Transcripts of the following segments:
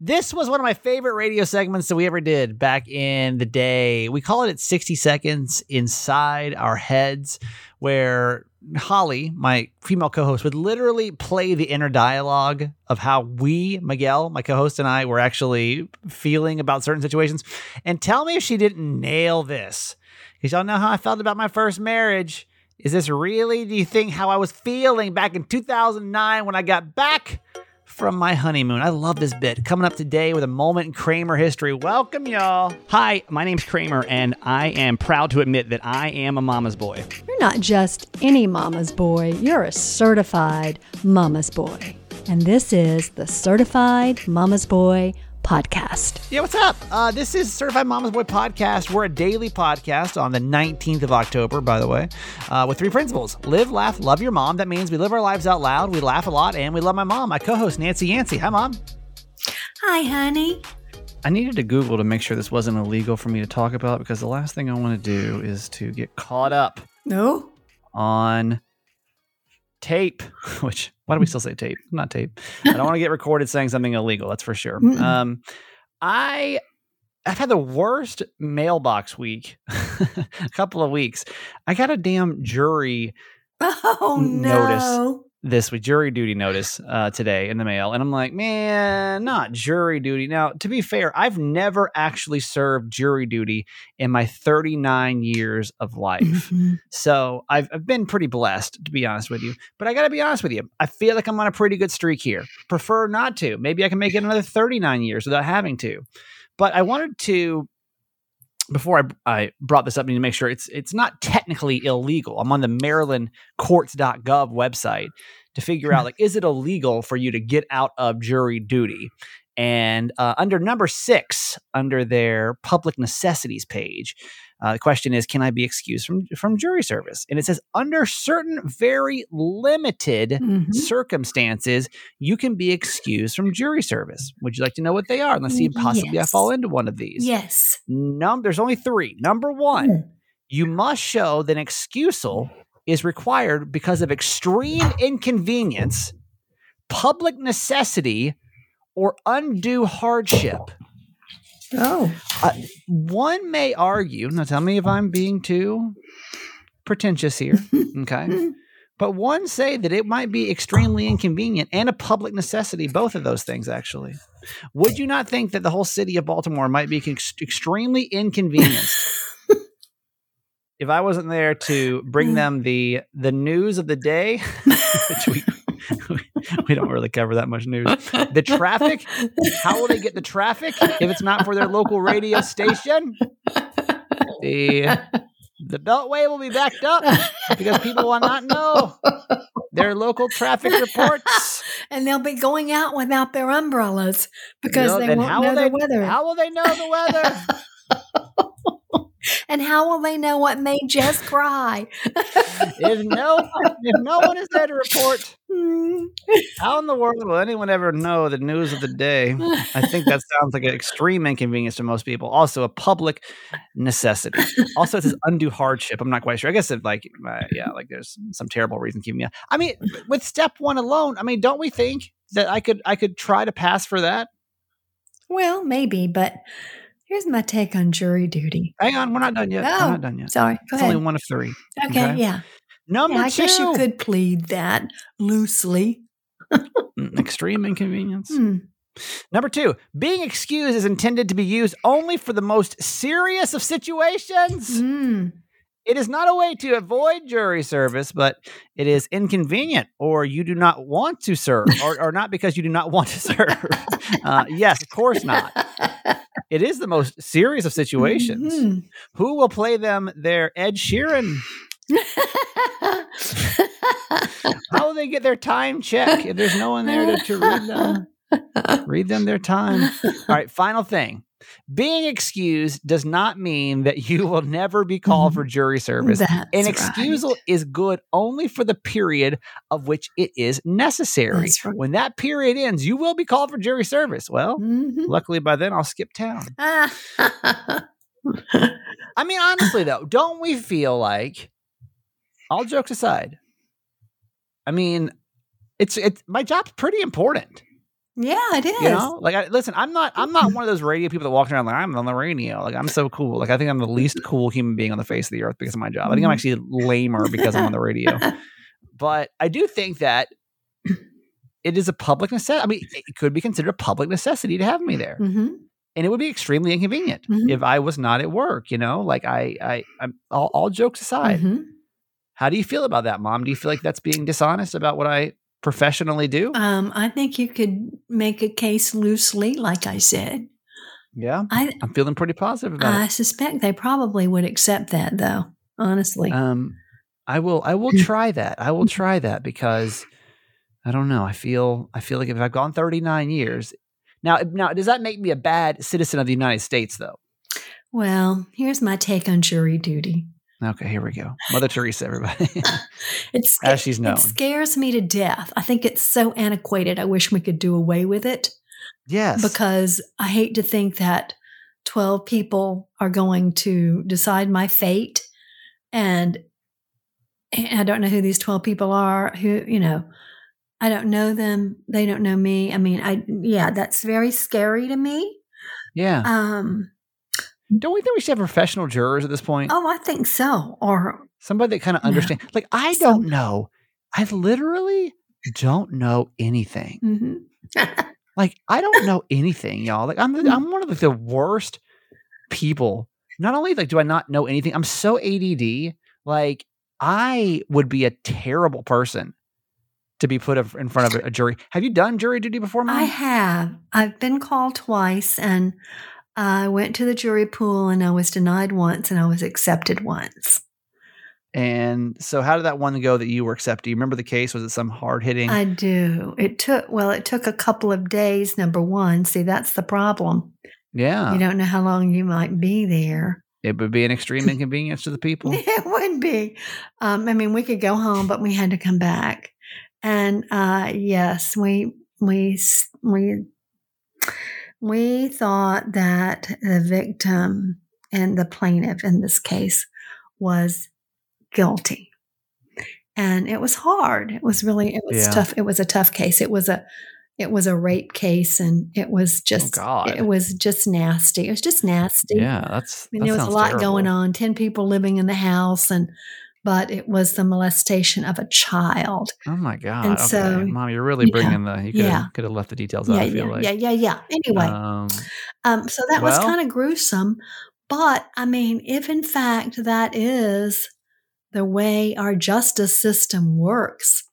This was one of my favorite radio segments that we ever did back in the day. We call it at 60 seconds inside our heads, where Holly, my female co host, would literally play the inner dialogue of how we, Miguel, my co host, and I were actually feeling about certain situations. And tell me if she didn't nail this. Because y'all know how I felt about my first marriage. Is this really, do you think, how I was feeling back in 2009 when I got back? From my honeymoon. I love this bit. Coming up today with a moment in Kramer history. Welcome, y'all. Hi, my name's Kramer, and I am proud to admit that I am a mama's boy. You're not just any mama's boy, you're a certified mama's boy. And this is the Certified Mama's Boy podcast. Yeah, what's up? Uh, this is Certified Mama's Boy podcast. We're a daily podcast on the 19th of October, by the way, uh, with three principles live, laugh, love your mom. That means we live our lives out loud, we laugh a lot, and we love my mom. My co host, Nancy Yancey. Hi, mom. Hi, honey. I needed to Google to make sure this wasn't illegal for me to talk about because the last thing I want to do is to get caught up. No. On tape, which why do we still say tape? Not tape. I don't want to get recorded saying something illegal. That's for sure. Um, I I've had the worst mailbox week. a couple of weeks. I got a damn jury oh, notice no this with jury duty notice uh, today in the mail. And I'm like, man, not jury duty. Now, to be fair, I've never actually served jury duty in my 39 years of life. Mm-hmm. So I've, I've been pretty blessed, to be honest with you. But I got to be honest with you. I feel like I'm on a pretty good streak here. Prefer not to. Maybe I can make it another 39 years without having to. But I wanted to before I, I brought this up, I need to make sure it's it's not technically illegal. I'm on the MarylandCourts.gov website to figure out like is it illegal for you to get out of jury duty? And uh, under number six, under their public necessities page, uh, the question is, can I be excused from from jury service? And it says under certain very limited Mhm. circumstances, you can be excused from jury service. Would you like to know what they are? And let's see if possibly I fall into one of these. Yes. Num- there's only three. Number one, Mm. you must show that an excusal is required because of extreme inconvenience, public necessity, or undue hardship. Oh. One may argue, now tell me if I'm being too pretentious here, okay? But one say that it might be extremely inconvenient and a public necessity, both of those things actually. Would you not think that the whole city of Baltimore might be ex- extremely inconvenienced if I wasn't there to bring them the the news of the day, which we we don't really cover that much news. The traffic, how will they get the traffic if it's not for their local radio station? The the beltway will be backed up because people will not know their local traffic reports. and they'll be going out without their umbrellas because You know, they won't know will the weather. How will they know the weather? and how will they know what made Jess cry? if no if no one is there to report, how in the world will anyone ever know the news of the day? I think that sounds like an extreme inconvenience to most people. Also, a public necessity. Also, it says undue hardship. I'm not quite sure. I guess it like, uh, yeah, like there's some terrible reason keeping me. out. I mean, with step one alone, I mean, don't we think that I could I could try to pass for that? well, maybe, but here's my take on jury duty. Hang on, we're not done yet. Oh, we're not done yet. Sorry. Go It's ahead. only one of three. okay, okay. yeah. Number yeah. I two, guess you could plead that loosely. Mm, extreme inconvenience. Hmm. Number two, being excused is intended to be used only for the most serious of situations. Hmm. It is not a way to avoid jury service, but it is inconvenient or you do not want to serve, or, or not because you do not want to serve. Uh, yes, of course not. It is the most serious of situations. Mhm. Who will play them their Ed Sheeran? How will they get their time check if there's no one there to, to read them? Read them their time. All right, final thing. Being excused does not mean that you will never be called for jury service. That's An right. excusal is good only for the period of which it is necessary. That's right. When that period ends, you will be called for jury service. Well, Mhm. luckily by then I'll skip town. I mean, honestly though, don't we feel like all jokes aside? I mean, it's it's my job's pretty important. Yeah, it is. You know, like I, listen, I'm not I'm not one of those radio people that walk around like I'm on the radio. Like I'm so cool. Like I think I'm the least cool human being on the face of the earth because of my job. I think I'm actually lamer because I'm on the radio. But I do think that it is a public necessity. I mean, it could be considered a public necessity to have me there, hmm and it would be extremely inconvenient Mhm. if I was not at work. You know, like I I I'm all, all jokes aside. hmm How do you feel about that, Mom? Do you feel like that's being dishonest about what I professionally do? Um, I think you could make a case loosely, like I said. yeah, I I'm feeling pretty positive about it. I suspect they probably would accept that, though. Honestly, Um, I will. I will try that. I will try that because I don't know. I feel. I feel like if I've gone 39 years now, now does that make me a bad citizen of the United States, though? well, here's my take on jury duty. Okay, here we go. Mother Teresa, everybody. It's As she's known. It scares me to death. I think it's so antiquated. I wish we could do away with it yes. because I hate to think that 12 people are going to decide my fate. And I don't know who these 12 people are, who, you know, I don't know them. They don't know me. I mean, I, yeah, that's very scary to me. yeah. Um, don't we think we should have professional jurors at this point? oh, I think so. Or, Somebody that kind of No. understands. Like I Some- don't know. I literally don't know anything. mhm. Like I don't know anything, y'all. Like I'm the, Mm. I'm one of the, the worst people. Not only like do I not know anything, I'm so ADD. Like I would be a terrible person to be put in front of a, a jury. Have you done jury duty before, Mom? I have. I've been called twice and I went to the jury pool and I was denied once and I was accepted once. and so, how did that one go that you were accepted? Do you remember the case? Was it some hard hitting? I do. It took, well, it took a couple of days, number one. See, that's the problem. yeah, You don't know how long you might be there. it would be an extreme inconvenience to the people. It would be. Um, I mean, we could go home, but we had to come back. And uh, yes, we we we we thought that the victim and the plaintiff in this case was guilty, and it was hard. It was really it was Yeah. tough. It was a tough case. It was a it was a rape case, and it was oh, just Oh, it was just nasty. It was just nasty. Yeah, that's. I mean, that there was a lot terrible. going on. Ten people living in the house, and but it was the molestation of a child. Oh my god! And okay. so, Mom, you're really bringing the. You could yeah. have could have left the details out. Yeah, I feel yeah, like. yeah, yeah, yeah. Anyway, Um, um, so that was kind of gruesome. But I mean, if in fact that is the way our justice system works,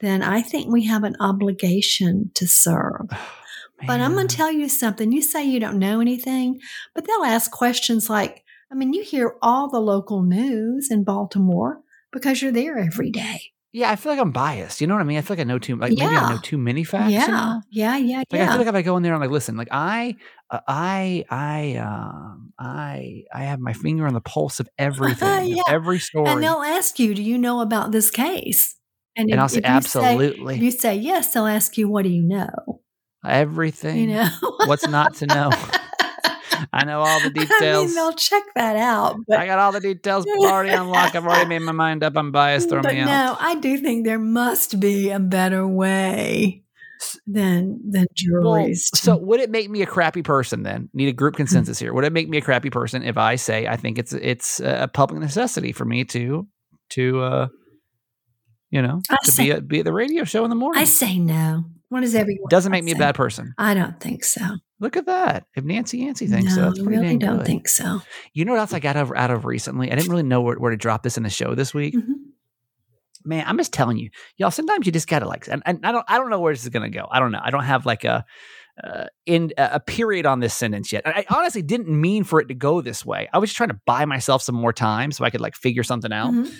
then I think we have an obligation to serve. But I'm going to tell you something. You say you don't know anything, but they'll ask questions like, I mean, you hear all the local news in Baltimore because you're there every day. Yeah, I feel like I'm biased. You know what I mean? I feel like I know too. Like maybe I know too many facts. yeah, yeah, yeah, Like I feel like if I go in there and like listen, like I, uh, I, I, um, I, I have my finger on the pulse of everything, of Yeah. every story, and they'll ask you, "Do you know about this case?" and if- I'll say if you absolutely if you say yes, they'll ask you, "What do you know?" everything. You know What's not to know? I know all the details. I mean, they'll check that out, but I got all the details already unlocked. I've already made my mind up. I'm biased. Throw but me out. no, I do think there must be a better way than than juries. to- so would it make me a crappy person then? Need a group consensus here. Would it make me a crappy person if I say I think it's it's a public necessity for me to to uh you know I to say- be at, be at the radio show in the morning? I say no. What does everyone? Doesn't make me a bad person. I don't think so. Look at that. If Nancy Yancey thinks so, no, that's I really don't good. think so. You know what else I got out of recently? I didn't really know where, where to drop this in the show this week. Mhm. man, I'm just telling you, y'all. Sometimes you just gotta like, and, and I don't, I don't know where this is gonna go. I don't know. I don't have like a, uh, in a period on this sentence yet. I honestly didn't mean for it to go this way. I was just trying to buy myself some more time so I could like figure something out. Mhm.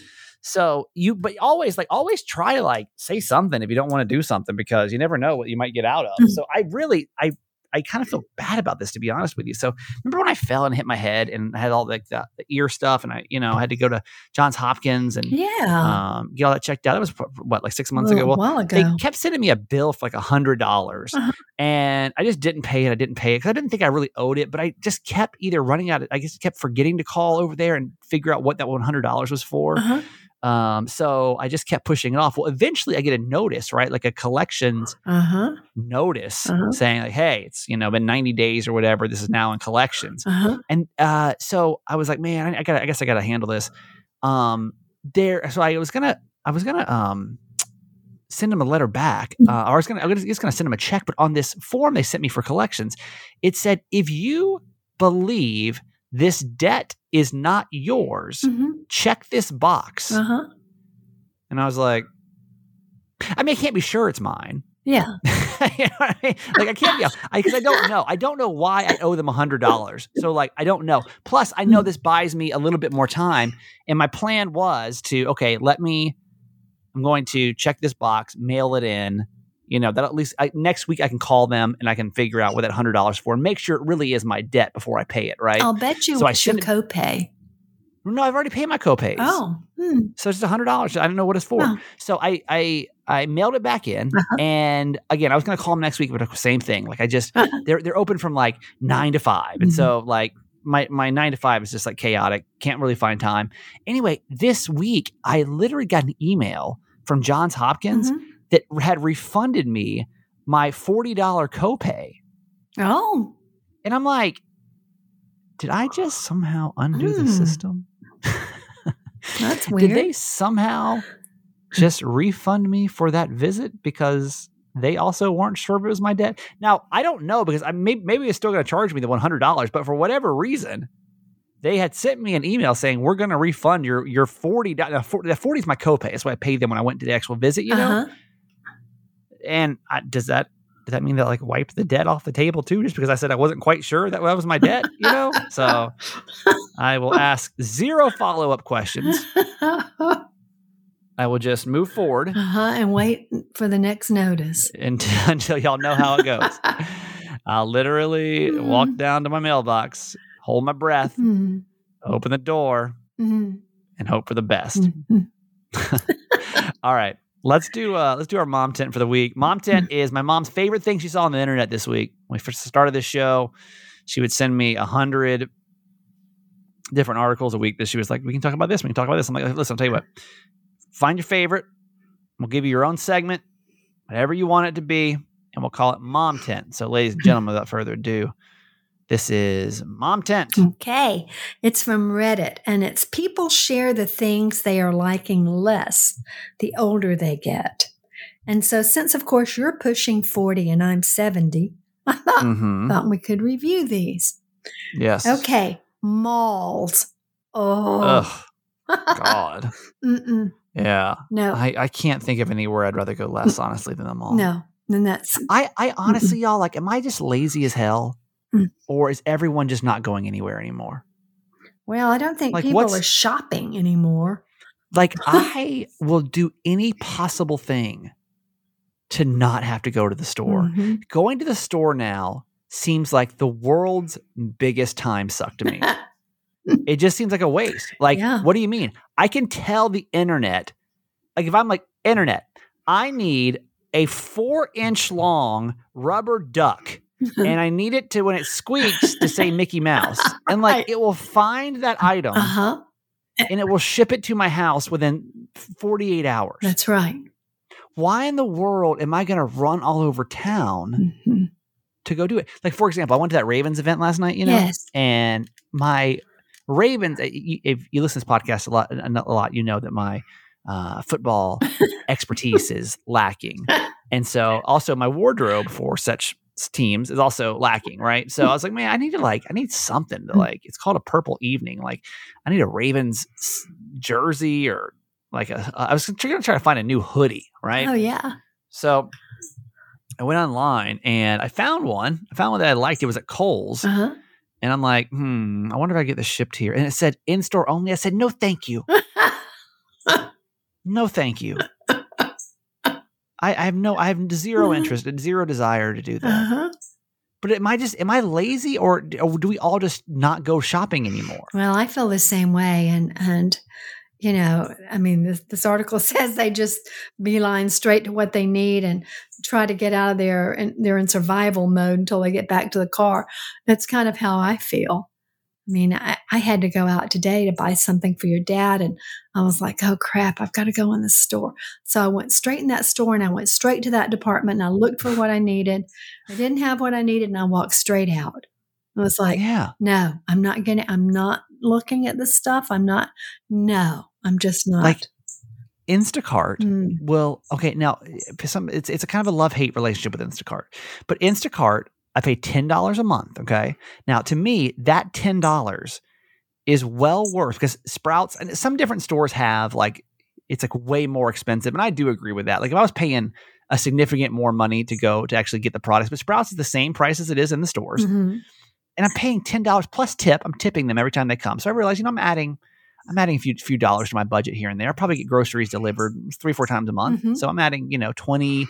So you, but always like, always try to like say something if you don't want to do something because you never know what you might get out of. Mhm. So I really, I, I kind of feel bad about this to be honest with you. So remember when I fell and hit my head and I had all like the, the ear stuff and I, you know, had to go to Johns Hopkins and Yeah. um, get all that checked out. That was what like six months ago. Well, while ago. they kept sending me a bill for like a hundred dollars, Uh-huh. and I just didn't pay it. I didn't pay it because I didn't think I really owed it, but I just kept either running out. Of, I guess kept forgetting to call over there and figure out what that one hundred dollars was for. uh-huh. Um, so I just kept pushing it off. Well, eventually I get a notice, right? Like a collections Uh huh. notice Uh-huh. saying like, Hey, it's, you know, been 90 days or whatever. This is now in collections. Uh huh. And, uh, so I was like, man, I, I gotta, I guess I gotta handle this. Um, there, so I was gonna, I was gonna, um, send him a letter back. Mm-hmm. Uh, or I was gonna, I was just gonna send him a check, but on this form they sent me for collections, it said, if you believe this debt is not yours, hmm check this box. Uh huh. And I was like, I mean, I can't be sure it's mine. Yeah. you know I mean? Like I can't be because I, don't know. I don't know why I owe them a hundred dollars. So like I don't know. Plus I know this buys me a little bit more time. And my plan was to okay, let me. I'm going to check this box, mail it in. You know that at least I, next week I can call them and I can figure out what that hundred dollars for and make sure it really is my debt before I pay it. Right? I'll bet you So I your copay. no, I've already paid my copays. Oh. Hmm. So it's a hundred dollars. I don't know what it's for. Oh. So I I I mailed it back in, Uh-huh. and again, I was going to call them next week, but the same thing. Like I just Uh-huh. they're they're open from like nine to 5 and Mhm. so like my my nine to five is just like chaotic. Can't really find time. Anyway, this week I literally got an email from Johns Hopkins Mhm. That had refunded me my forty dollar copay, Oh. and I'm like, did I just somehow undo the Hmm. system? That's weird. Did they somehow just refund me for that visit because they also weren't sure if it was my debt? Now I don't know because I may, maybe they're still going to charge me the one hundred dollars, but for whatever reason, they had sent me an email saying we're going to refund your your forty. dollars The forty is my copay. That's what I paid them when I went to the actual visit. You know, Uh-huh. And I, does that does that mean that like wiped the debt off the table too? Just because I said I wasn't quite sure that that was my debt, you know? So I will ask zero follow up questions. I will just move forward. uh-huh, And wait for the next notice. until, until y'all know how it goes. I'll literally walk down to my mailbox, hold my breath, Hmm. open the door, Hmm. and hope for the best. Hmm. All right. Let's do uh let's do our mom tent for the week. Mom tent is my mom's favorite thing she saw on the internet this week. When we first started this show, she would send me a hundred different articles a week that she was like, We can talk about this, we can talk about this. I'm like, listen, I'll tell you what. Find your favorite. We'll give you your own segment, whatever you want it to be, and we'll call it Mom Tent. So, ladies and gentlemen, without further ado, this is Mom Tent. Okay. It's from Reddit and it's people share the things they are liking less the older they get. And so, since of course you're pushing 40 and I'm 70, I thought, Mm-hmm. thought we could review these. Yes. Okay. Malls. Oh, Ugh, God. Mm-mm. Yeah. no, I, I can't think of anywhere I'd rather go less, honestly, than the mall. no. Then that's I, I honestly, y'all, like, am I just lazy as hell? Mm. Or is everyone just not going anywhere anymore? well, I don't think Like, people are shopping anymore. Like, I will do any possible thing to not have to go to the store. Mhm. Going to the store now seems like the world's biggest time suck to me. it just seems like a waste. Like, Yeah. what do you mean? I can tell the internet, like, if I'm like, internet, I need a four inch long rubber duck and I need it to, when it squeaks, to say Mickey Mouse. And like, it will find that item Uh huh. and it will ship it to my house within 48 hours. That's right. Why in the world am I going to run all over town Mhm. to go do it? Like, for example, I went to that Ravens event last night, you know, Yes. and my Ravens, uh, if you listen to this podcast a lot, a lot, you know that my uh, football expertise is lacking. And so also my wardrobe for such teams is also lacking, right? So I was like, man, I need to like, I need something to like, it's called a purple evening. Like, I need a Ravens jersey or like a, I was going to try to find a new hoodie, right? Oh yeah. So I went online and I found one. I found one that I liked. It was at Kohl's. Uh huh. And I'm like, hmm, I wonder if I get this shipped here. And it said in store only. I said, no, thank you. No, thank you. I, I have no, I have zero interest and zero desire to do that. Uh-huh. But am I just, am I lazy or, or do we all just not go shopping anymore? Well, I feel the same way, and and you know, I mean, this, this article says they just beeline straight to what they need and try to get out of there, and they're in survival mode until they get back to the car. That's kind of how I feel. I mean, I, I had to go out today to buy something for your dad. And I was like, oh crap, I've got to go in the store. So I went straight in that store and I went straight to that department and I looked for what I needed. I didn't have what I needed and I walked straight out. I was like, yeah. no, I'm not going to, I'm not looking at the stuff. I'm not, no, I'm just not. Like Instacart Mm. will okay now some it's it's a kind of a love hate relationship with Instacart. But Instacart, I pay ten dollars a month. Okay. Now to me, that ten dollars is well worth because Sprouts and some different stores have like it's like way more expensive. And I do agree with that. Like if I was paying a significant more money to go to actually get the products, but Sprouts is the same price as it is in the stores. Mhm. And I'm paying ten dollars plus tip. I'm tipping them every time they come. So I realize, you know, I'm adding I'm adding a few few dollars to my budget here and there. I probably get groceries delivered three, four times a month. Mhm. So I'm adding, you know, 20,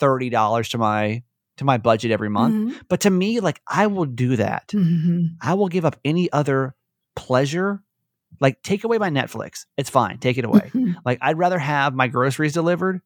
$30 to my to my budget every month. Mhm. But to me, like I will do that. Mhm. I will give up any other pleasure. Like take away my Netflix. It's fine. Take it away. Mhm. like I'd rather have my groceries delivered.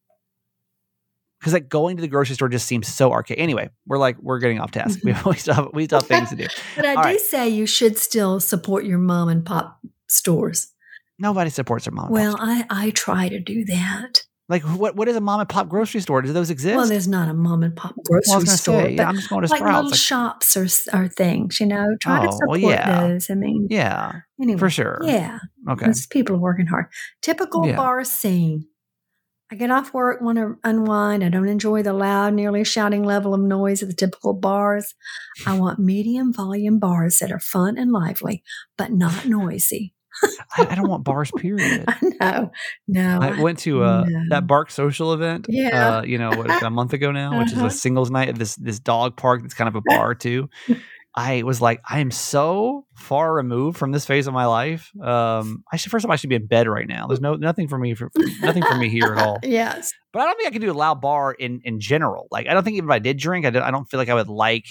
Because like going to the grocery store just seems so archaic. Anyway, we're like we're getting off task. We, we still have, we still have things to do. But I All do right. say you should still support your mom and pop stores. Nobody supports their mom. Well. I, I try to do that. Like what what is a mom and pop grocery store? Do those exist? Well, there's not a mom and pop Well, grocery was store, say, but I'm just going to like Sprouts. little like- shops or, or things, you know, try to Oh, support well, yeah. those. I mean, yeah, anyway, for sure. Yeah, Okay. because people are working hard. Typical Yeah. bar scene. I get off work, want to unwind. I don't enjoy the loud, nearly shouting level of noise of the typical bars. I want medium volume bars that are fun and lively, but not noisy. I, I don't want bars. Period. no. No. I went to uh, no. that Bark social event. Yeah. Uh, you know, what, a month ago now, which is Uh-huh. a singles night at this this dog park. That's kind of a bar too. I was like, I am so far removed from this phase of my life. Um, I should first of all, I should be in bed right now. There's no nothing for me for nothing for me here at all. Yes. But I don't think I can do a loud bar in in general. Like, I don't think even if I did drink, I, don't- I don't feel like I would like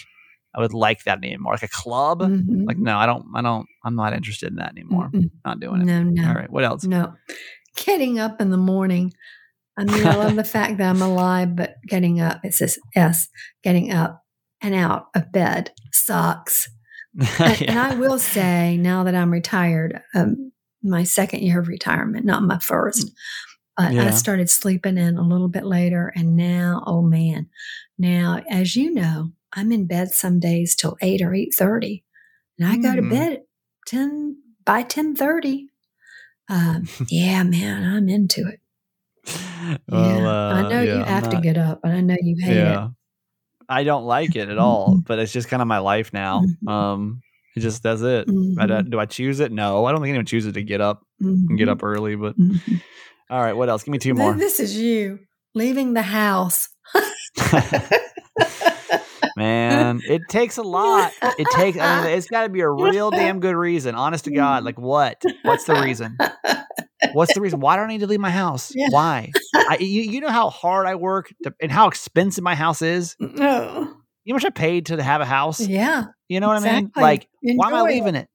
I would like that anymore. Like a club. Mhm. Like, no, I don't. I don't. I'm not interested in that anymore. Mm-mm. Not doing it. No, no. All right. What else? No. Getting up in the morning. I mean, I love the fact that I'm alive, but getting up, it says S, getting up and out of bed sucks. And, and I will say, now that I'm retired, um, my second year of retirement, not my first, but Yeah. I started sleeping in a little bit later. And now, oh man, now, as you know, I'm in bed some days till 8 or 8.30. And I go to Mm. bed at 10, by 10.30. Um, yeah, man, I'm into it. Well, yeah. uh, I know yeah, you have to get up, and I know you hate Yeah. it. I don't like it at all, but it's just kind of my life now. Mhm. Um, it just does it. I don't- do I choose it? No, I don't think anyone chooses to get up and get up early. But all right, what else? Give me two more. This is you leaving the house. Man, it takes a lot. It takes. I mean, it's got to be a real damn good reason. Honest to God, mm. like what? What's the reason? What's the reason? Why do I need to leave my house? Yeah. Why? I, you, you know how hard I work to, and how expensive my house is. No. You know how much I paid to have a house. Yeah. You know what I mean? exactly. Like, why am I leaving it?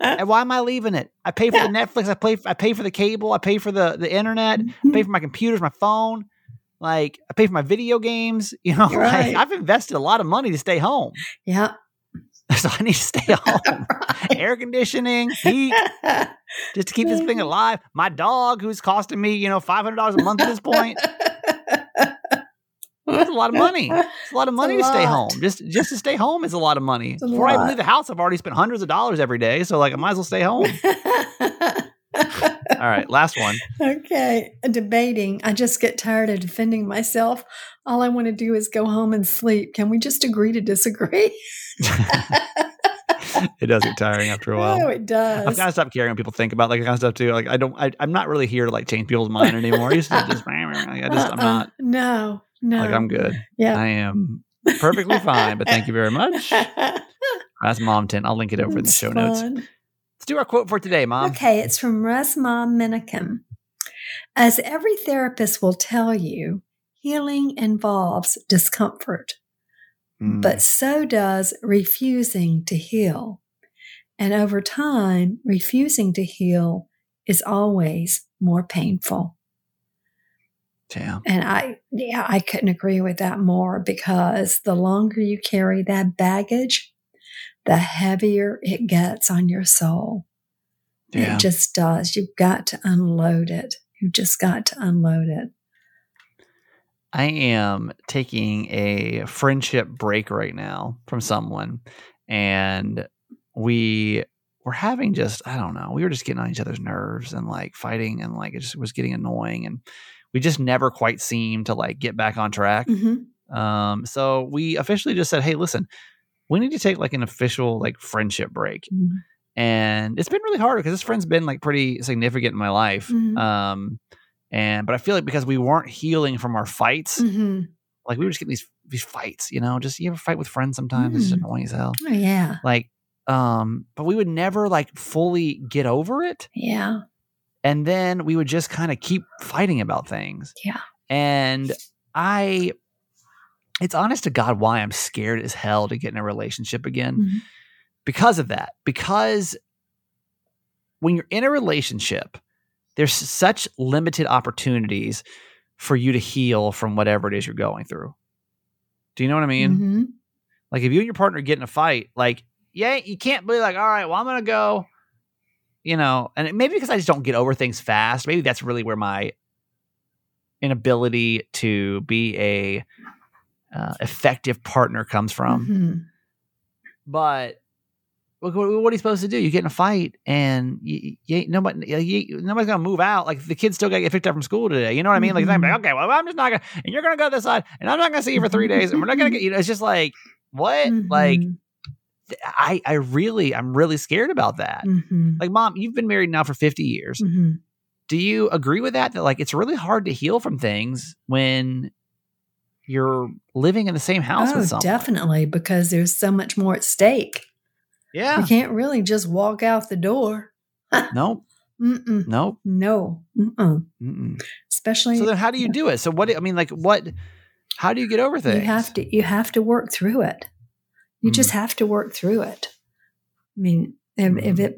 And why am I leaving it? I pay for the Netflix. I pay. I pay for the cable. I pay for the the internet. I pay mm-hmm. for my computers, my phone. Like I pay for my video games. You know, like, right. I've invested a lot of money to stay home, Yeah. so I need to stay home. Air conditioning, heat, just to keep this thing alive. My dog, who's costing me, you know, five hundred dollars a month at this point. That's a lot of money. It's a lot of money to stay home. Just just to stay home is a lot of money. Before I leave the house, I've already spent hundreds of dollars every day. So like, I might as well stay home. All right, last one. okay. Debating. I just get tired of defending myself. All I want to do is go home and sleep. Can we just agree to disagree? it does get tiring after a while. oh, it does. I've kind of stopped caring what people think about like that kind of stuff too. Like I don't, I, I'm not really here to like change people's mind anymore. I used to just, I just, I'm Uh-uh. not No, no. like I'm good. Yeah. I am perfectly fine. But thank you very much. That's mom tent. I'll link it over in the It's show notes. Fun. Let's do our quote for today, mom. Okay, it's from Resmaa Menakem. As every therapist will tell you, healing involves discomfort, Mm. but so does refusing to heal. And over time, refusing to heal is always more painful. damn. And I, yeah, I couldn't agree with that more because the longer you carry that baggage, the heavier it gets on your soul. Yeah. It just does. You've got to unload it. You've just got to unload it. I am taking a friendship break right now from someone, and we were having just I don't know. We were just getting on each other's nerves and like fighting, and like it just was getting annoying, and we just never quite seemed to like get back on track. Mm-hmm. Um, so we officially just said, "Hey, listen, we need to take like an official like friendship break." Mhm. and it's been really hard because this friend's been like pretty significant in my life. Mhm. Um, and but I feel like because we weren't healing from our fights, Mm-hmm. like we were just getting these these fights, you know. Just you ever fight with friends sometimes? It's just Mm. annoying as hell. Oh, yeah. Like, um, but we would never like fully get over it, Yeah. and then we would just kind of keep fighting about things. Yeah. And I, it's honest to God why I'm scared as hell to get in a relationship again Mhm. because of that. Because when you're in a relationship, there's such limited opportunities for you to heal from whatever it is you're going through. Do you know what I mean? Mhm. Like if you and your partner get in a fight, like, yeah, you can't be like, all right, well, I'm gonna go, you know, and maybe because I just don't get over things fast. Maybe that's really where my inability to be a uh, effective partner comes from Mhm. but what, what what are you supposed to do? You get in a fight, and you, you ain't nobody, you, nobody's gonna move out. Like the kids still got to get picked up from school today. You know what I mean? Like, I'm like, Mhm. okay, well, I'm just not gonna, and you're gonna go this side, and I'm not gonna see you for three days, and we're not gonna get. You know, it's just like what? Like, Mhm. I, I really, I'm really scared about that. Mhm. Like, mom, you've been married now for 50 years. Mhm. Do you agree with that? That like it's really hard to heal from things when you're living in the same house Oh, with someone. definitely, because there's so much more at stake. Yeah. You can't really just walk out the door. Nope. Mm-mm. Nope. No. Mm-mm. Mm-mm. Especially So then, how do you do it? So what? I mean, like, what? How do you get over things? you have to you have to work through it. You Mm. just have to work through it. I mean, if, if Mhm. it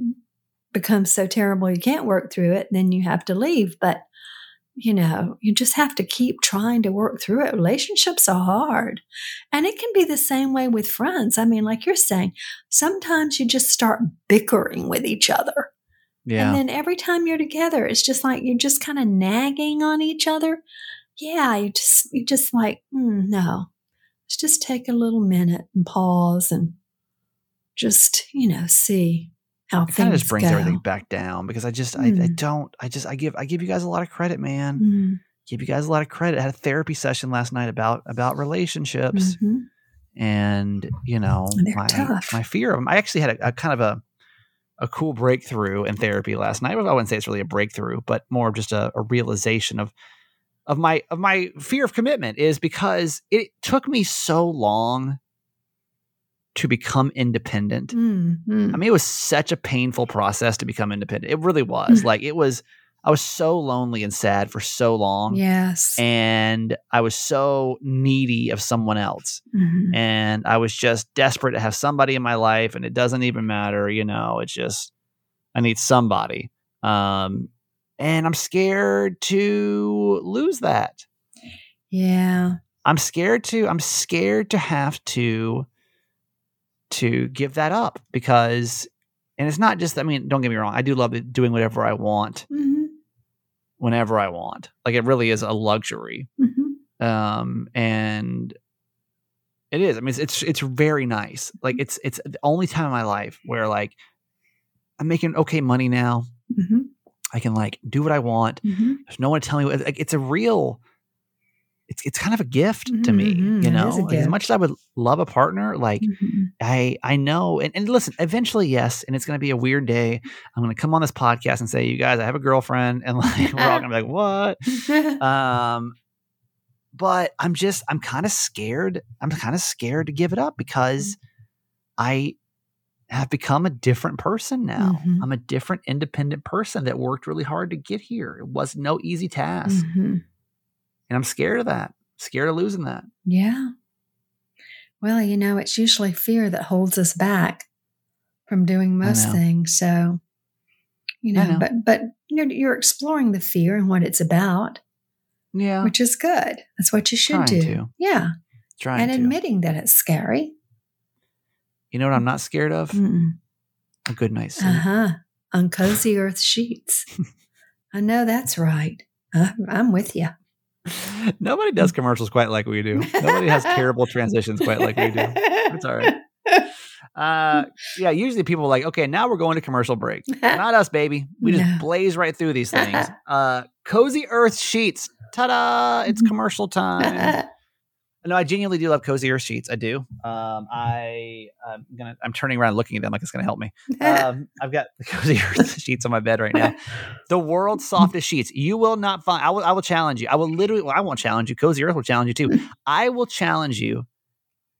becomes so terrible you can't work through it, then you have to leave. But you know, you just have to keep trying to work through it. Relationships are hard. And it can be the same way with friends. I mean, like you're saying, sometimes you just start bickering with each other. Yeah. And then every time you're together, it's just like you're just kind of nagging on each other. Yeah, you just you just like, mm, no. Let's just take a little minute and pause and just, you know, see how it things kind of just brings go. everything back down because I just I, I Mm. don't I just I give I give you guys a lot of credit, man. Mm, Give you guys a lot of credit. I had a therapy session last night about about relationships mhm. and you know They're my tough. my fear of them. I actually had a, a kind of a a cool breakthrough in therapy last night. I wouldn't say it's really a breakthrough, but more of just a, a realization of of my of my fear of commitment is because it took me so long to become independent. Mm, mm. I mean, it was such a painful process to become independent. It really was. like it was I was so lonely and sad for so long. yes. And I was so needy of someone else. Mhm. And I was just desperate to have somebody in my life and it doesn't even matter, you know, it's just I need somebody. Um and I'm scared to lose that. Yeah. I'm scared to I'm scared to have to to give that up because and it's not just I mean don't get me wrong I do love doing whatever I want Mhm. whenever I want like it really is a luxury Mhm. um and it is I mean it's it's, it's very nice like it's it's the only time in my life where like I'm making okay money now Mhm. I can like do what I want Mhm. there's no one telling me like, it's a real it's it's kind of a gift to me Mhm, you know? As much as i would love a partner like Mhm. i i know and, and listen eventually yes and it's going to be a weird day. I'm going to come on this podcast and say you guys i have a girlfriend and like we're all going to be like what? Um but i'm just i'm kind of scared i'm kind of scared to give it up because i have become a different person now. Mhm. i'm a different independent person that worked really hard to get here. It was no easy task. Mhm. And I'm scared of that. Scared of losing that. Yeah. Well, you know, it's usually fear that holds us back from doing most things. So, you know, know. but but you're you're exploring the fear and what it's about, Yeah, which is good. That's what you should Trying do. to. Yeah, trying and to. admitting that it's scary. You know what I'm not scared of? Mm-mm. A good night's sleep. Uh huh. On cozy earth sheets. I know that's right. Uh, I'm with you. Nobody does commercials quite like we do. Nobody has terrible transitions quite like we do. It's all right. Uh, yeah, usually people are like, okay, now we're going to commercial break. Not us, baby. We just No. blaze right through these things. Uh, Cozy Earth Sheets. Ta da! It's commercial time. No, I genuinely do love Cozy Earth Sheets. I do. Um, I, I'm gonna, I'm turning around looking at them like it's gonna help me. Um, I've got the Cozy Earth sheets on my bed right now. The world's softest sheets. You will not find. I will. I will challenge you. I will literally. Well, I won't challenge you. Cozy Earth will challenge you too. I will challenge you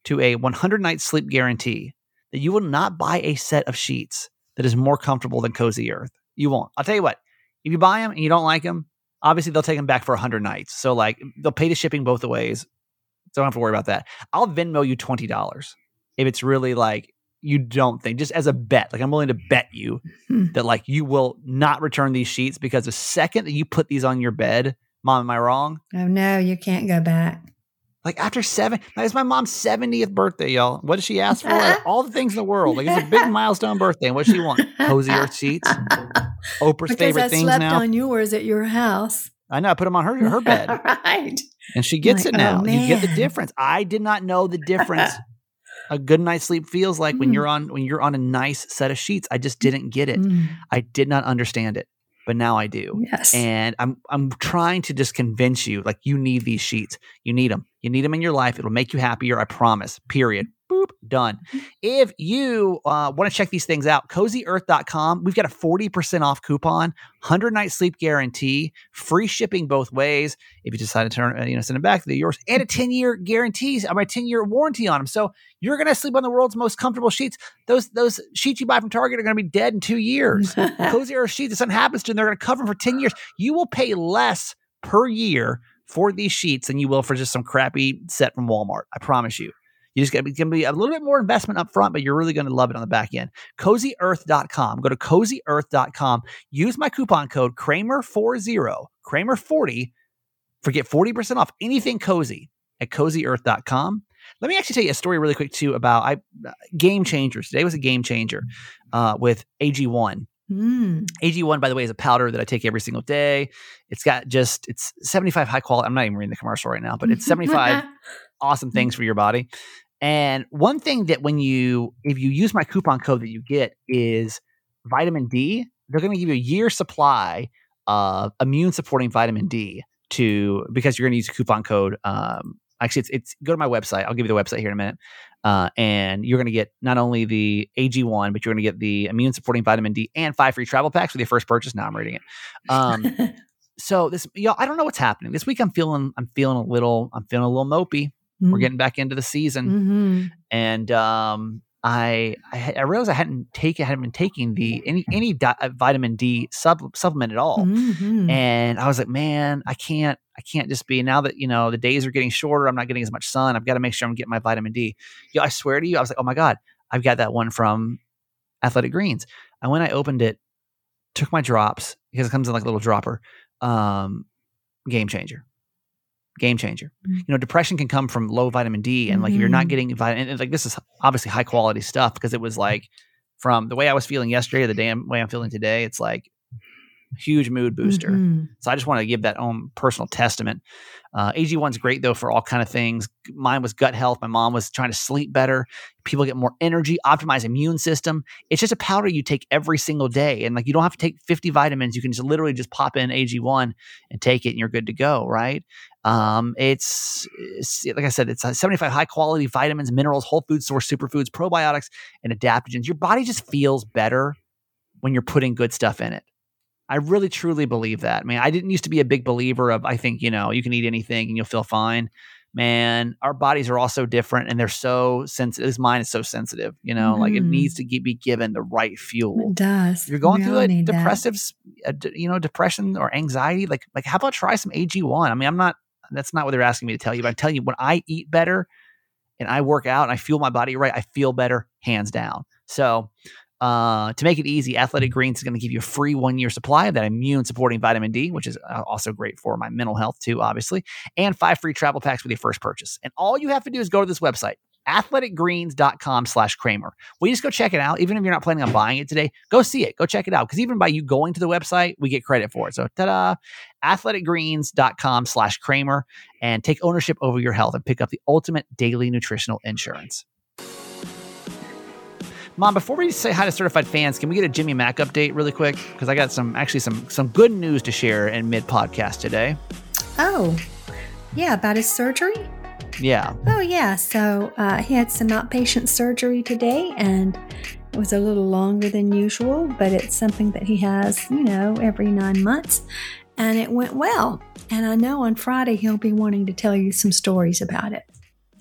to a 100 night sleep guarantee that you will not buy a set of sheets that is more comfortable than Cozy Earth. You won't. I'll tell you what. If you buy them and you don't like them, obviously they'll take them back for 100 nights. So like they'll pay the shipping both ways. So don't have to worry about that. I'll Venmo you twenty dollars if it's really like you don't think, just as a bet. Like I'm willing to bet you Hmm. that like you will not return these sheets because the second that you put these on your bed, mom, am I wrong? oh no, you can't go back. Like after seven, it's my mom's 70th birthday, y'all. What does she ask for? All the things in the world. Like it's a big milestone birthday. And what does she want? Cozy Earth sheets. Oprah's because favorite I things slept now. on yours at your house. I know. I put them on her her bed, right. And she gets Like, it now. oh, you get the difference. I did not know the difference. a good night's sleep feels like when Mm. you're on when you're on a nice set of sheets. I just didn't get it. Mm, I did not understand it, but now I do. yes. And I'm I'm trying to just convince you like you need these sheets. You need them. You need them in your life. It'll make you happier. I promise. Period. Boop. Done. If you uh, want to check these things out, cozyearth.com. We've got a 40% off coupon, 100 night sleep guarantee, free shipping both ways. If you decide to turn, uh, you know, send them back, they're yours, and a 10 year guarantee, I mean, a 10 year warranty on them. So you're going to sleep on the world's most comfortable sheets. Those those sheets you buy from Target are going to be dead in two years. Cozy Earth sheets, if something happens to them, they're going to cover them for 10 years. You will pay less per year for these sheets than you will for just some crappy set from Walmart. I promise you. You just got to be a little bit more investment up front, but you're really going to love it on the back end. CozyEarth.com. Go to CozyEarth.com. Use my coupon code Kramer40, Kramer40, for get 40% off anything cozy at CozyEarth.com. Let me actually tell you a story really quick too about I game changers. Today was a game changer uh, with AG1. Mm. AG1, by the way, is a powder that I take every single day. It's got just it's 75 high quality. I'm not even reading the commercial right now, but it's 75 awesome things for your body. And one thing that when you if you use my coupon code that you get is vitamin D, they're going to give you a year supply of immune supporting vitamin D to because you're going to use a coupon code. Um, actually, it's it's go to my website. I'll give you the website here in a minute. Uh, and you're going to get not only the AG1, but you're going to get the immune supporting vitamin D and five free travel packs with your first purchase. Now I'm reading it. Um, so this, y'all, I don't know what's happening this week. I'm feeling, I'm feeling a little, I'm feeling a little mopey. We're getting back into the season, Mhm. and um, I, I I realized I hadn't taken, I hadn't been taking the any any di- uh, vitamin D sub, supplement at all, Mhm. and I was like, man, I can't, I can't just be now that you know the days are getting shorter. I'm not getting as much sun. I've got to make sure I'm getting my vitamin D. Yo, I swear to you, I was like, oh my god, I've got that one from Athletic Greens. And when I opened it, took my drops because it comes in like a little dropper. Um, game changer. Game changer. Mm. You know, depression can come from low vitamin D, and like if you're not Mhm. getting vitamin, and like this is obviously high quality stuff because it was like from the way I was feeling yesterday to the damn way I'm feeling today. It's like huge mood booster. Mhm. So I just want to give that own personal testament. Uh, AG1's great though for all kind of things. Mine was gut health. My mom was trying to sleep better. People get more energy, optimize immune system. It's just a powder you take every single day, and like you don't have to take 50 vitamins. You can just literally just pop in AG1 and take it, and you're good to go. Right? Um, it's, it's like I said, it's uh, 75 high quality vitamins, minerals, whole food source, superfoods, probiotics, and adaptogens. Your body just feels better when you're putting good stuff in it. I really truly believe that. Man, I didn't used to be a big believer of I think, you know, you can eat anything and you'll feel fine. Man, our bodies are all so different and they're so sensitive. His mind is so sensitive, you know, like it needs to be given the right fuel. It does. If you're going through a depressive, a you know, depression or anxiety, like, like how about try some AG1? I mean, I'm not, that's not what they're asking me to tell you, but I'm telling you, when I eat better and I work out and I feel my body right, I feel better hands down. So, uh, to make it easy, Athletic Greens is going to give you a free one year supply of that immune supporting vitamin D, which is uh, also great for my mental health too, obviously, and five free travel packs with your first purchase. And all you have to do is go to this website, athleticgreens.com slash Kramer. We just go check it out. Even if you're not planning on buying it today, go see it. Go check it out. Because even by you going to the website, we get credit for it. So ta-da, athleticgreens.com slash Kramer and take ownership over your health and pick up the ultimate daily nutritional insurance. Mom, before we say hi to certified fans, can we get a Jimmy Mack update really quick? Because I got some actually some some good news to share in mid podcast today. Oh, yeah, about his surgery? Yeah. Oh, yeah. So uh, he had some outpatient surgery today and it was a little longer than usual, but it's something that he has, you know, every nine months. And it went well. And I know on Friday he'll be wanting to tell you some stories about it.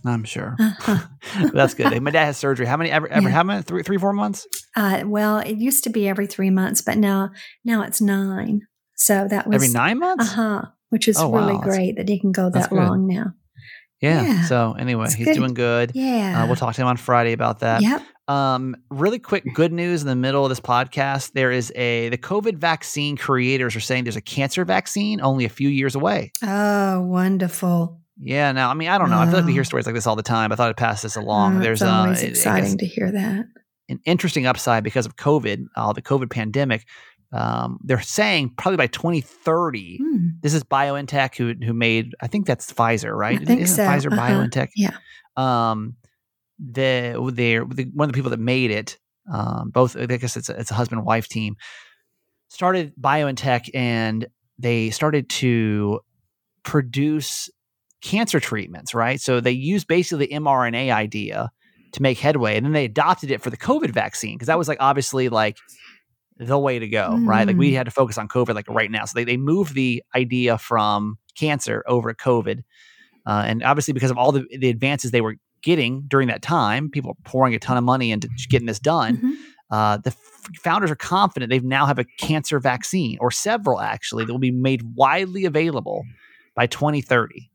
I'm sure. That's good. My dad has surgery. How many ever ever Yeah. how many three three four months? Uh, well, it used to be every three months, but now now it's nine. So that was Every nine months. Uh huh. Which is Oh, wow. really That's- great that he can go that long now. Yeah. Yeah. So anyway, he's good. doing good. Yeah. Uh, we'll talk to him on Friday about that. Yep. Um, really quick, good news in the middle of this podcast. There is a the COVID vaccine creators are saying there's a cancer vaccine only a few years away. Oh, wonderful. Yeah. Now, I mean, I don't know. I feel like we hear Oh. stories like this all the time. I thought I'd pass this along. Oh, there's always uh, I- I guess exciting to hear that. an interesting upside because of COVID, uh, the COVID pandemic. Um, they're saying probably by 2030, Hmm. this is BioNTech who who made I think that's Pfizer, right? I think Isn't it so. Pfizer Uh-huh. BioNTech. Yeah. Um, the they're the, one of the people that made it. Um, both I guess it's a, it's a husband wife team started BioNTech and they started to produce cancer treatments, right? So they used basically the mRNA idea to make headway, and then they adopted it for the COVID vaccine because that was like obviously like the way to go, right? Like we Mm. had to focus on COVID like right now. So they, they moved the idea from cancer over to COVID. Uh, and obviously because of all the, the advances they were getting during that time, people pouring a ton of money into getting this done. Mhm. Uh, the f- founders are confident they now have a cancer vaccine or several actually that will be made widely available by 2030.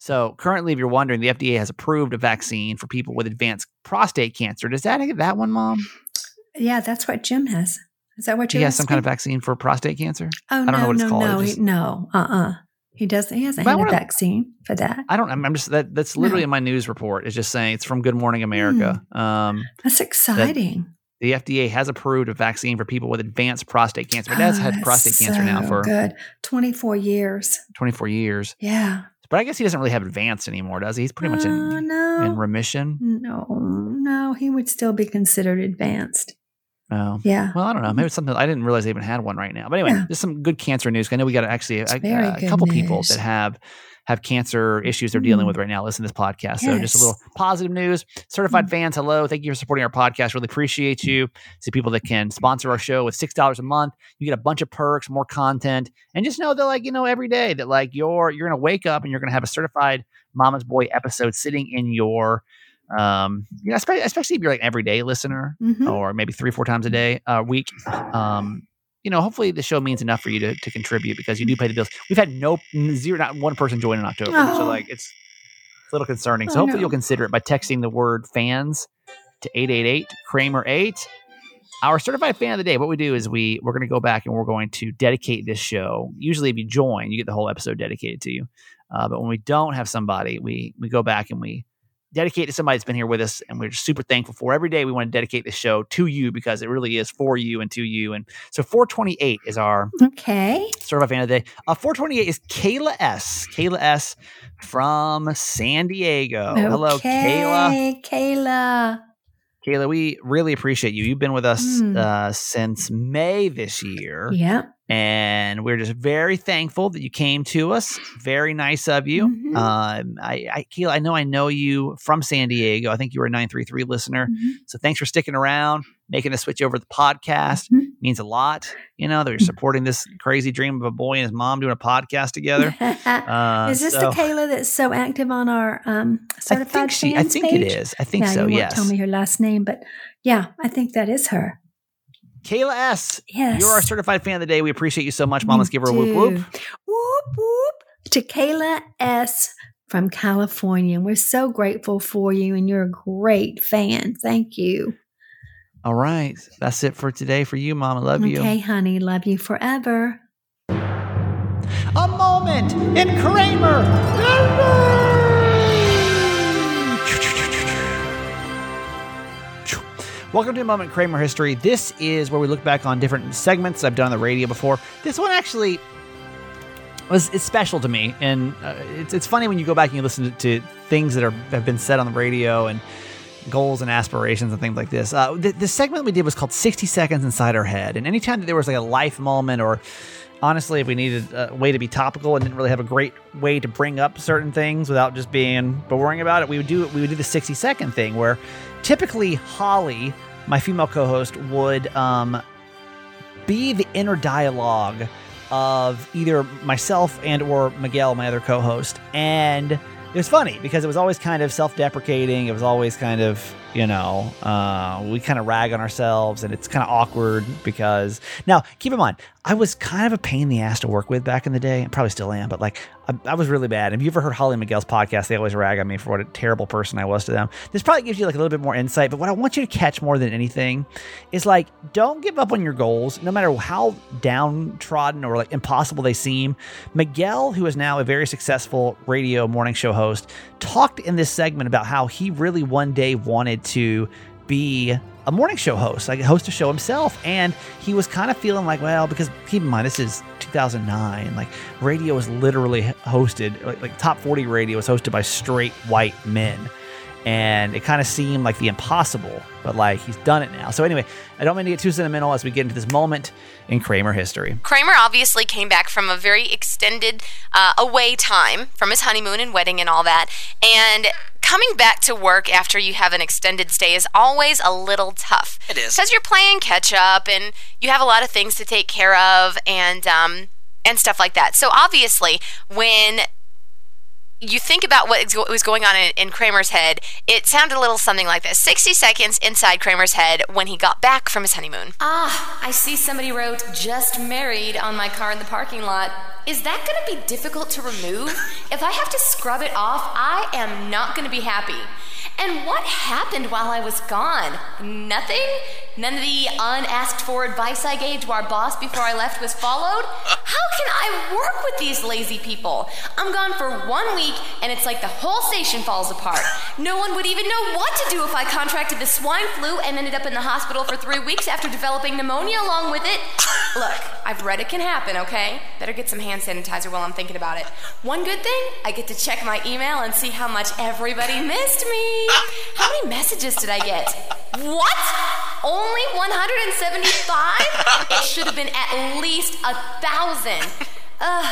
So currently, if you're wondering, the FDA has approved a vaccine for people with advanced prostate cancer. Does that that one, Mom? Yeah, that's what Jim has. Is that what He you're has some kind of vaccine for prostate cancer. Oh, don't know no, what it's no, called. It No, just- he, no, uh uh He doesn't. He hasn't But had a vaccine for that. I don't. I'm, I'm just that. That's literally No. in my news report. It's just saying it's from Good Morning America. Um, That's exciting. the FDA has approved a vaccine for people with advanced prostate cancer. My dad's Oh, had prostate cancer now for good. 24 years. 24 years, Yeah. But I guess he doesn't really have advanced anymore, does he? He's pretty much Uh, in no. in remission. no, no, he would still be considered advanced. Oh. Yeah. Well, I don't know. Maybe it's something I didn't realize they even had one right now. But anyway, Yeah. there's some good cancer news. I know we got actually a, a, a couple people that have have cancer issues they're dealing Mm. with right now. Listen to this podcast. So just a little positive news. Certified Mm. fans, hello. Thank you for supporting our podcast. Really appreciate you. See people that can sponsor our show with six dollars a month. You get a bunch of perks, more content, and just know that like you know every day that like you're you're gonna wake up and you're gonna have a certified Mama's Boy episode sitting in your um you know, especially, especially if you're like an everyday listener Mhm. or maybe three, four times a day, a week. Um, you know, hopefully the show means enough for you to, to contribute because you do pay the bills. We've had no zero, not one person join in October, so Oh. like it's, it's a little concerning. So Oh, hopefully no. you'll consider it by texting the word fans to eight eight eight Kramer eight. Our certified fan of the day. What we do is we we're going to go back and we're going to dedicate this show. Usually, if you join, you get the whole episode dedicated to you. Uh, but when we don't have somebody, we we go back and we dedicate to somebody that's been here with us and we're super thankful for. Every day we want to dedicate this show to you because it really is for you and to you and so 428 is our Okay. sort of fan of the day. Uh, 428 is kayla s. Kayla s. from san diego. Hello kayla. Okay, Kayla. Kayla we really appreciate you you've been with us Mm. uh, since may this year Yep. and we're just very thankful that you came to us. Very nice of you. Mhm. Um, I, I, Keela, I know I know you from San Diego. I think you were a 933 listener. Mhm. So thanks for sticking around, making the switch over to the podcast. Mhm. Means a lot. You know, that you're supporting this crazy dream of a boy and his mom doing a podcast together. Uh, is this so the Kayla that's so active on our um, certified? I think she. I think page? it is. I think yeah, so. you Yes. won't tell me her last name, but yeah, I think that is her. Kayla S. Yes. You're our certified fan of the day. We appreciate you so much, Mom. Let's give her a whoop whoop. Whoop whoop to Kayla S from California. We're so grateful for you, and you're a great fan. Thank you. All right. That's it for today for you, Mom. I love you. Okay, honey. Love you forever. A moment in Kramer. Welcome to a Moment Kramer History. This is where we look back on different segments I've done on the radio before. This one actually was it's special to me, and uh, it's it's funny when you go back and you listen to, to things that are have been said on the radio and goals and aspirations and things like this. Uh, the, the segment we did was called 60 Seconds Inside Our Head, and anytime that there was like a life moment or honestly, if we needed a way to be topical and didn't really have a great way to bring up certain things without just being boring about it, we would do we would do the 60 second thing where typically Holly, my female co-host, would um, be the inner dialogue of either myself and or Miguel, my other co-host, and it was funny because it was always kind of self-deprecating. It was always kind of you know uh, we kind of rag on ourselves, and it's kind of awkward because now keep in mind I was kind of a pain in the ass to work with back in the day. I probably still am, but like I, I was really bad. Have you ever heard Holly and Miguel's podcast? They always rag on me for what a terrible person I was to them. This probably gives you like a little bit more insight. But what I want you to catch more than anything is like don't give up on your goals, no matter how downtrodden or like impossible they seem. Miguel, who is now a very successful radio morning show host, talked in this segment about how he really one day wanted to be a morning show host, like host a show himself. And he was kind of feeling like, well, because keep in mind, this is 2009. Like radio was literally hosted, like, like top 40 radio was hosted by straight white men. And it kind of seemed like the impossible, but like he's done it now. So anyway, I don't mean to get too sentimental as we get into this moment in Kramer history. Kramer obviously came back from a very extended uh, away time from his honeymoon and wedding and all that. And coming back to work after you have an extended stay is always a little tough. It is. Because you're playing catch up and you have a lot of things to take care of and, um, and stuff like that. So obviously, when you think about what was going on in, in Kramer's head, it sounded a little something like this 60 seconds inside Kramer's head when he got back from his honeymoon. Ah, I see somebody wrote just married on my car in the parking lot. Is that going to be difficult to remove? if I have to scrub it off, I am not going to be happy. And what happened while I was gone? Nothing? None of the unasked for advice I gave to our boss before I left was followed? How can I work with these lazy people? I'm gone for one week and it's like the whole station falls apart. No one would even know what to do if I contracted the swine flu and ended up in the hospital for three weeks after developing pneumonia along with it. Look, I've read it can happen, okay? Better get some hand sanitizer while I'm thinking about it. One good thing, I get to check my email and see how much everybody missed me. How many messages did I get? What? Only 175? It should have been at least a thousand. Uh,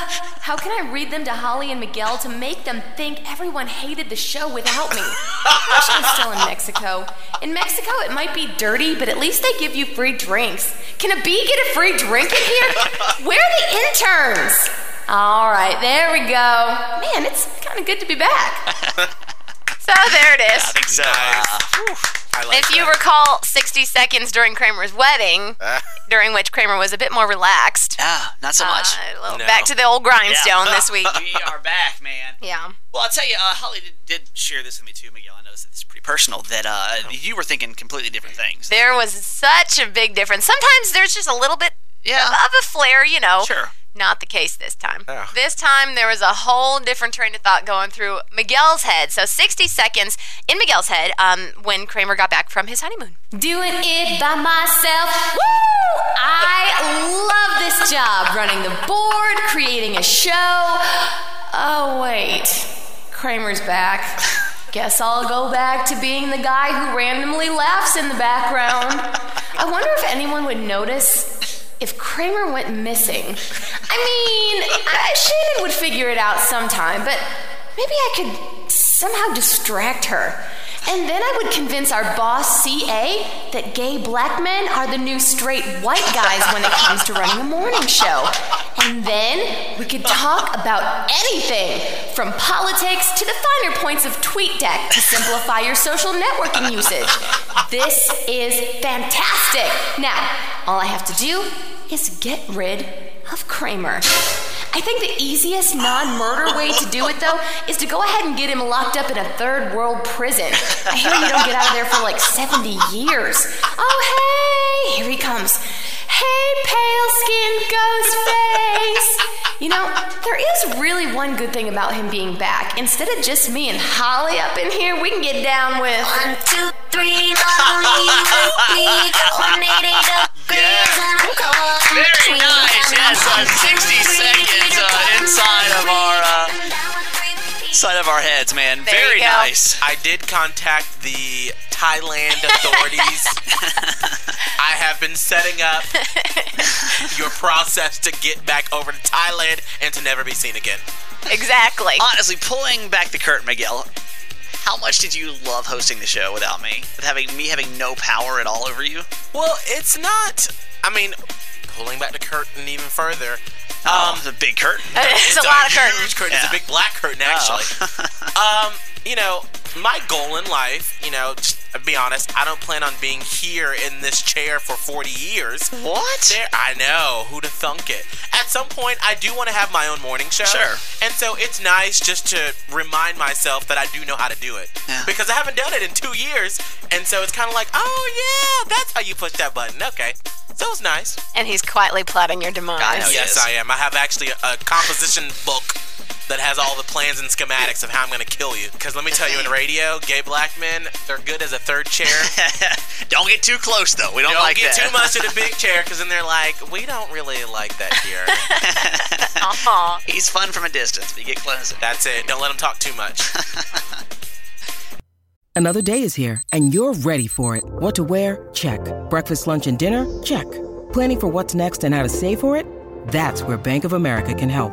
how can I read them to Holly and Miguel to make them think everyone hated the show without me? I wish I was still in Mexico. In Mexico, it might be dirty, but at least they give you free drinks. Can a bee get a free drink in here? Where are the interns? All right, there we go. Man, it's kind of good to be back. So there it is. I think so. Uh, I like If you recall 60 seconds during Kramer's wedding, during which Kramer was a bit more relaxed. Ah, not so much. Uh, a little- No. Back to the old grindstone this week. we are back, man. Yeah. Well, I'll tell you, uh, Holly did, did share this with me too, Miguel. I know this is pretty personal. That uh, you were thinking completely different things. There was such a big difference. Sometimes there's just a little bit Yeah. of, of a flare, you know. Sure. Not the case this time. Yeah. This time there was a whole different train of thought going through Miguel's head. So 60 seconds in Miguel's head um, when Kramer got back from his honeymoon. Doing it by myself. Woo! I love this job running the board, creating a show. Oh, wait. Kramer's back. Guess I'll go back to being the guy who randomly laughs in the background. I wonder if anyone would notice if Kramer went missing. I mean, I, Shannon would figure it out sometime, but maybe I could somehow distract her. And then I would convince our boss, CA, that gay black men are the new straight white guys when it comes to running a morning show. And then we could talk about anything from politics to the finer points of TweetDeck to simplify your social networking usage. This is fantastic. Now, all I have to do is get rid of Kramer. I think the easiest non murder way to do it, though, is to go ahead and get him locked up in a third world prison. I hear you don't get out of there for like 70 years. Oh, hey, here he comes. Hey, pale skinned ghost face. You know, there is really one good thing about him being back. Instead of just me and Holly up in here, we can get down with. One, two, three, lonely, me, coordinated upgrades, and I'm caught in Very nice. Yes, uh, 60 seconds uh, inside of our uh, side of our heads, man. There Very nice. I did contact the Thailand authorities. I have been setting up your process to get back over to Thailand and to never be seen again. Exactly. Honestly, pulling back the curtain, Miguel. How much did you love hosting the show without me? With having me having no power at all over you? Well, it's not. I mean, pulling back the curtain even further. Um, the big curtain. it's a lot of huge curtains. curtain. It's a big black curtain, actually. um, you know, my goal in life, you know, just to be honest, I don't plan on being here in this chair for 40 years. What? There, I know. Who'd have thunk it? At some point, I do want to have my own morning show. Sure. And so it's nice just to remind myself that I do know how to do it. Yeah. Because I haven't done it in two years. And so it's kind of like, oh, yeah, that's how you push that button. Okay. So it's nice. And he's quietly plotting your demise. I. Yes, Yes. I am. I have actually a, a composition book that has all the plans and schematics of how I'm going to kill you. Because let me tell you, in radio, gay black men, they're good as a third chair. don't get too close, though. We don't, Don't like get that. too much in the big chair, because then they're like, we don't really like that here. Aw. He's fun from a distance, but you get closer. That's it. Don't let him talk too much. Another day is here, and you're ready for it. What to wear? Check. Breakfast, lunch, and dinner? Check. Planning for what's next and how to save for it? That's where Bank of America can help.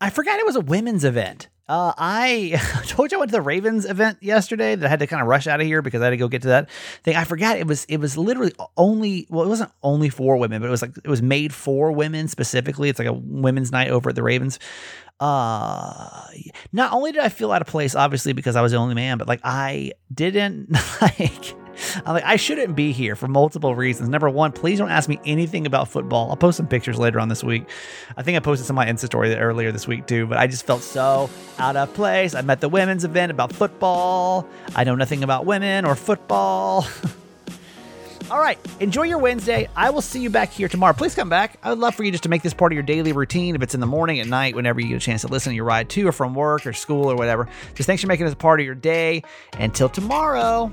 I forgot it was a women's event. Uh, I told you I went to the Ravens event yesterday that I had to kind of rush out of here because I had to go get to that thing. I forgot it was it was literally only well, it wasn't only for women, but it was like it was made for women specifically. It's like a women's night over at the Ravens. Uh, not only did I feel out of place, obviously because I was the only man, but like I didn't like. I'm like, I shouldn't be here for multiple reasons. Number one, please don't ask me anything about football. I'll post some pictures later on this week. I think I posted some my Insta story earlier this week too, but I just felt so out of place. I'm at the women's event about football. I know nothing about women or football. All right, enjoy your Wednesday. I will see you back here tomorrow. Please come back. I would love for you just to make this part of your daily routine. If it's in the morning, at night, whenever you get a chance to listen to your ride to or from work or school or whatever. Just thanks for making this a part of your day. Until tomorrow.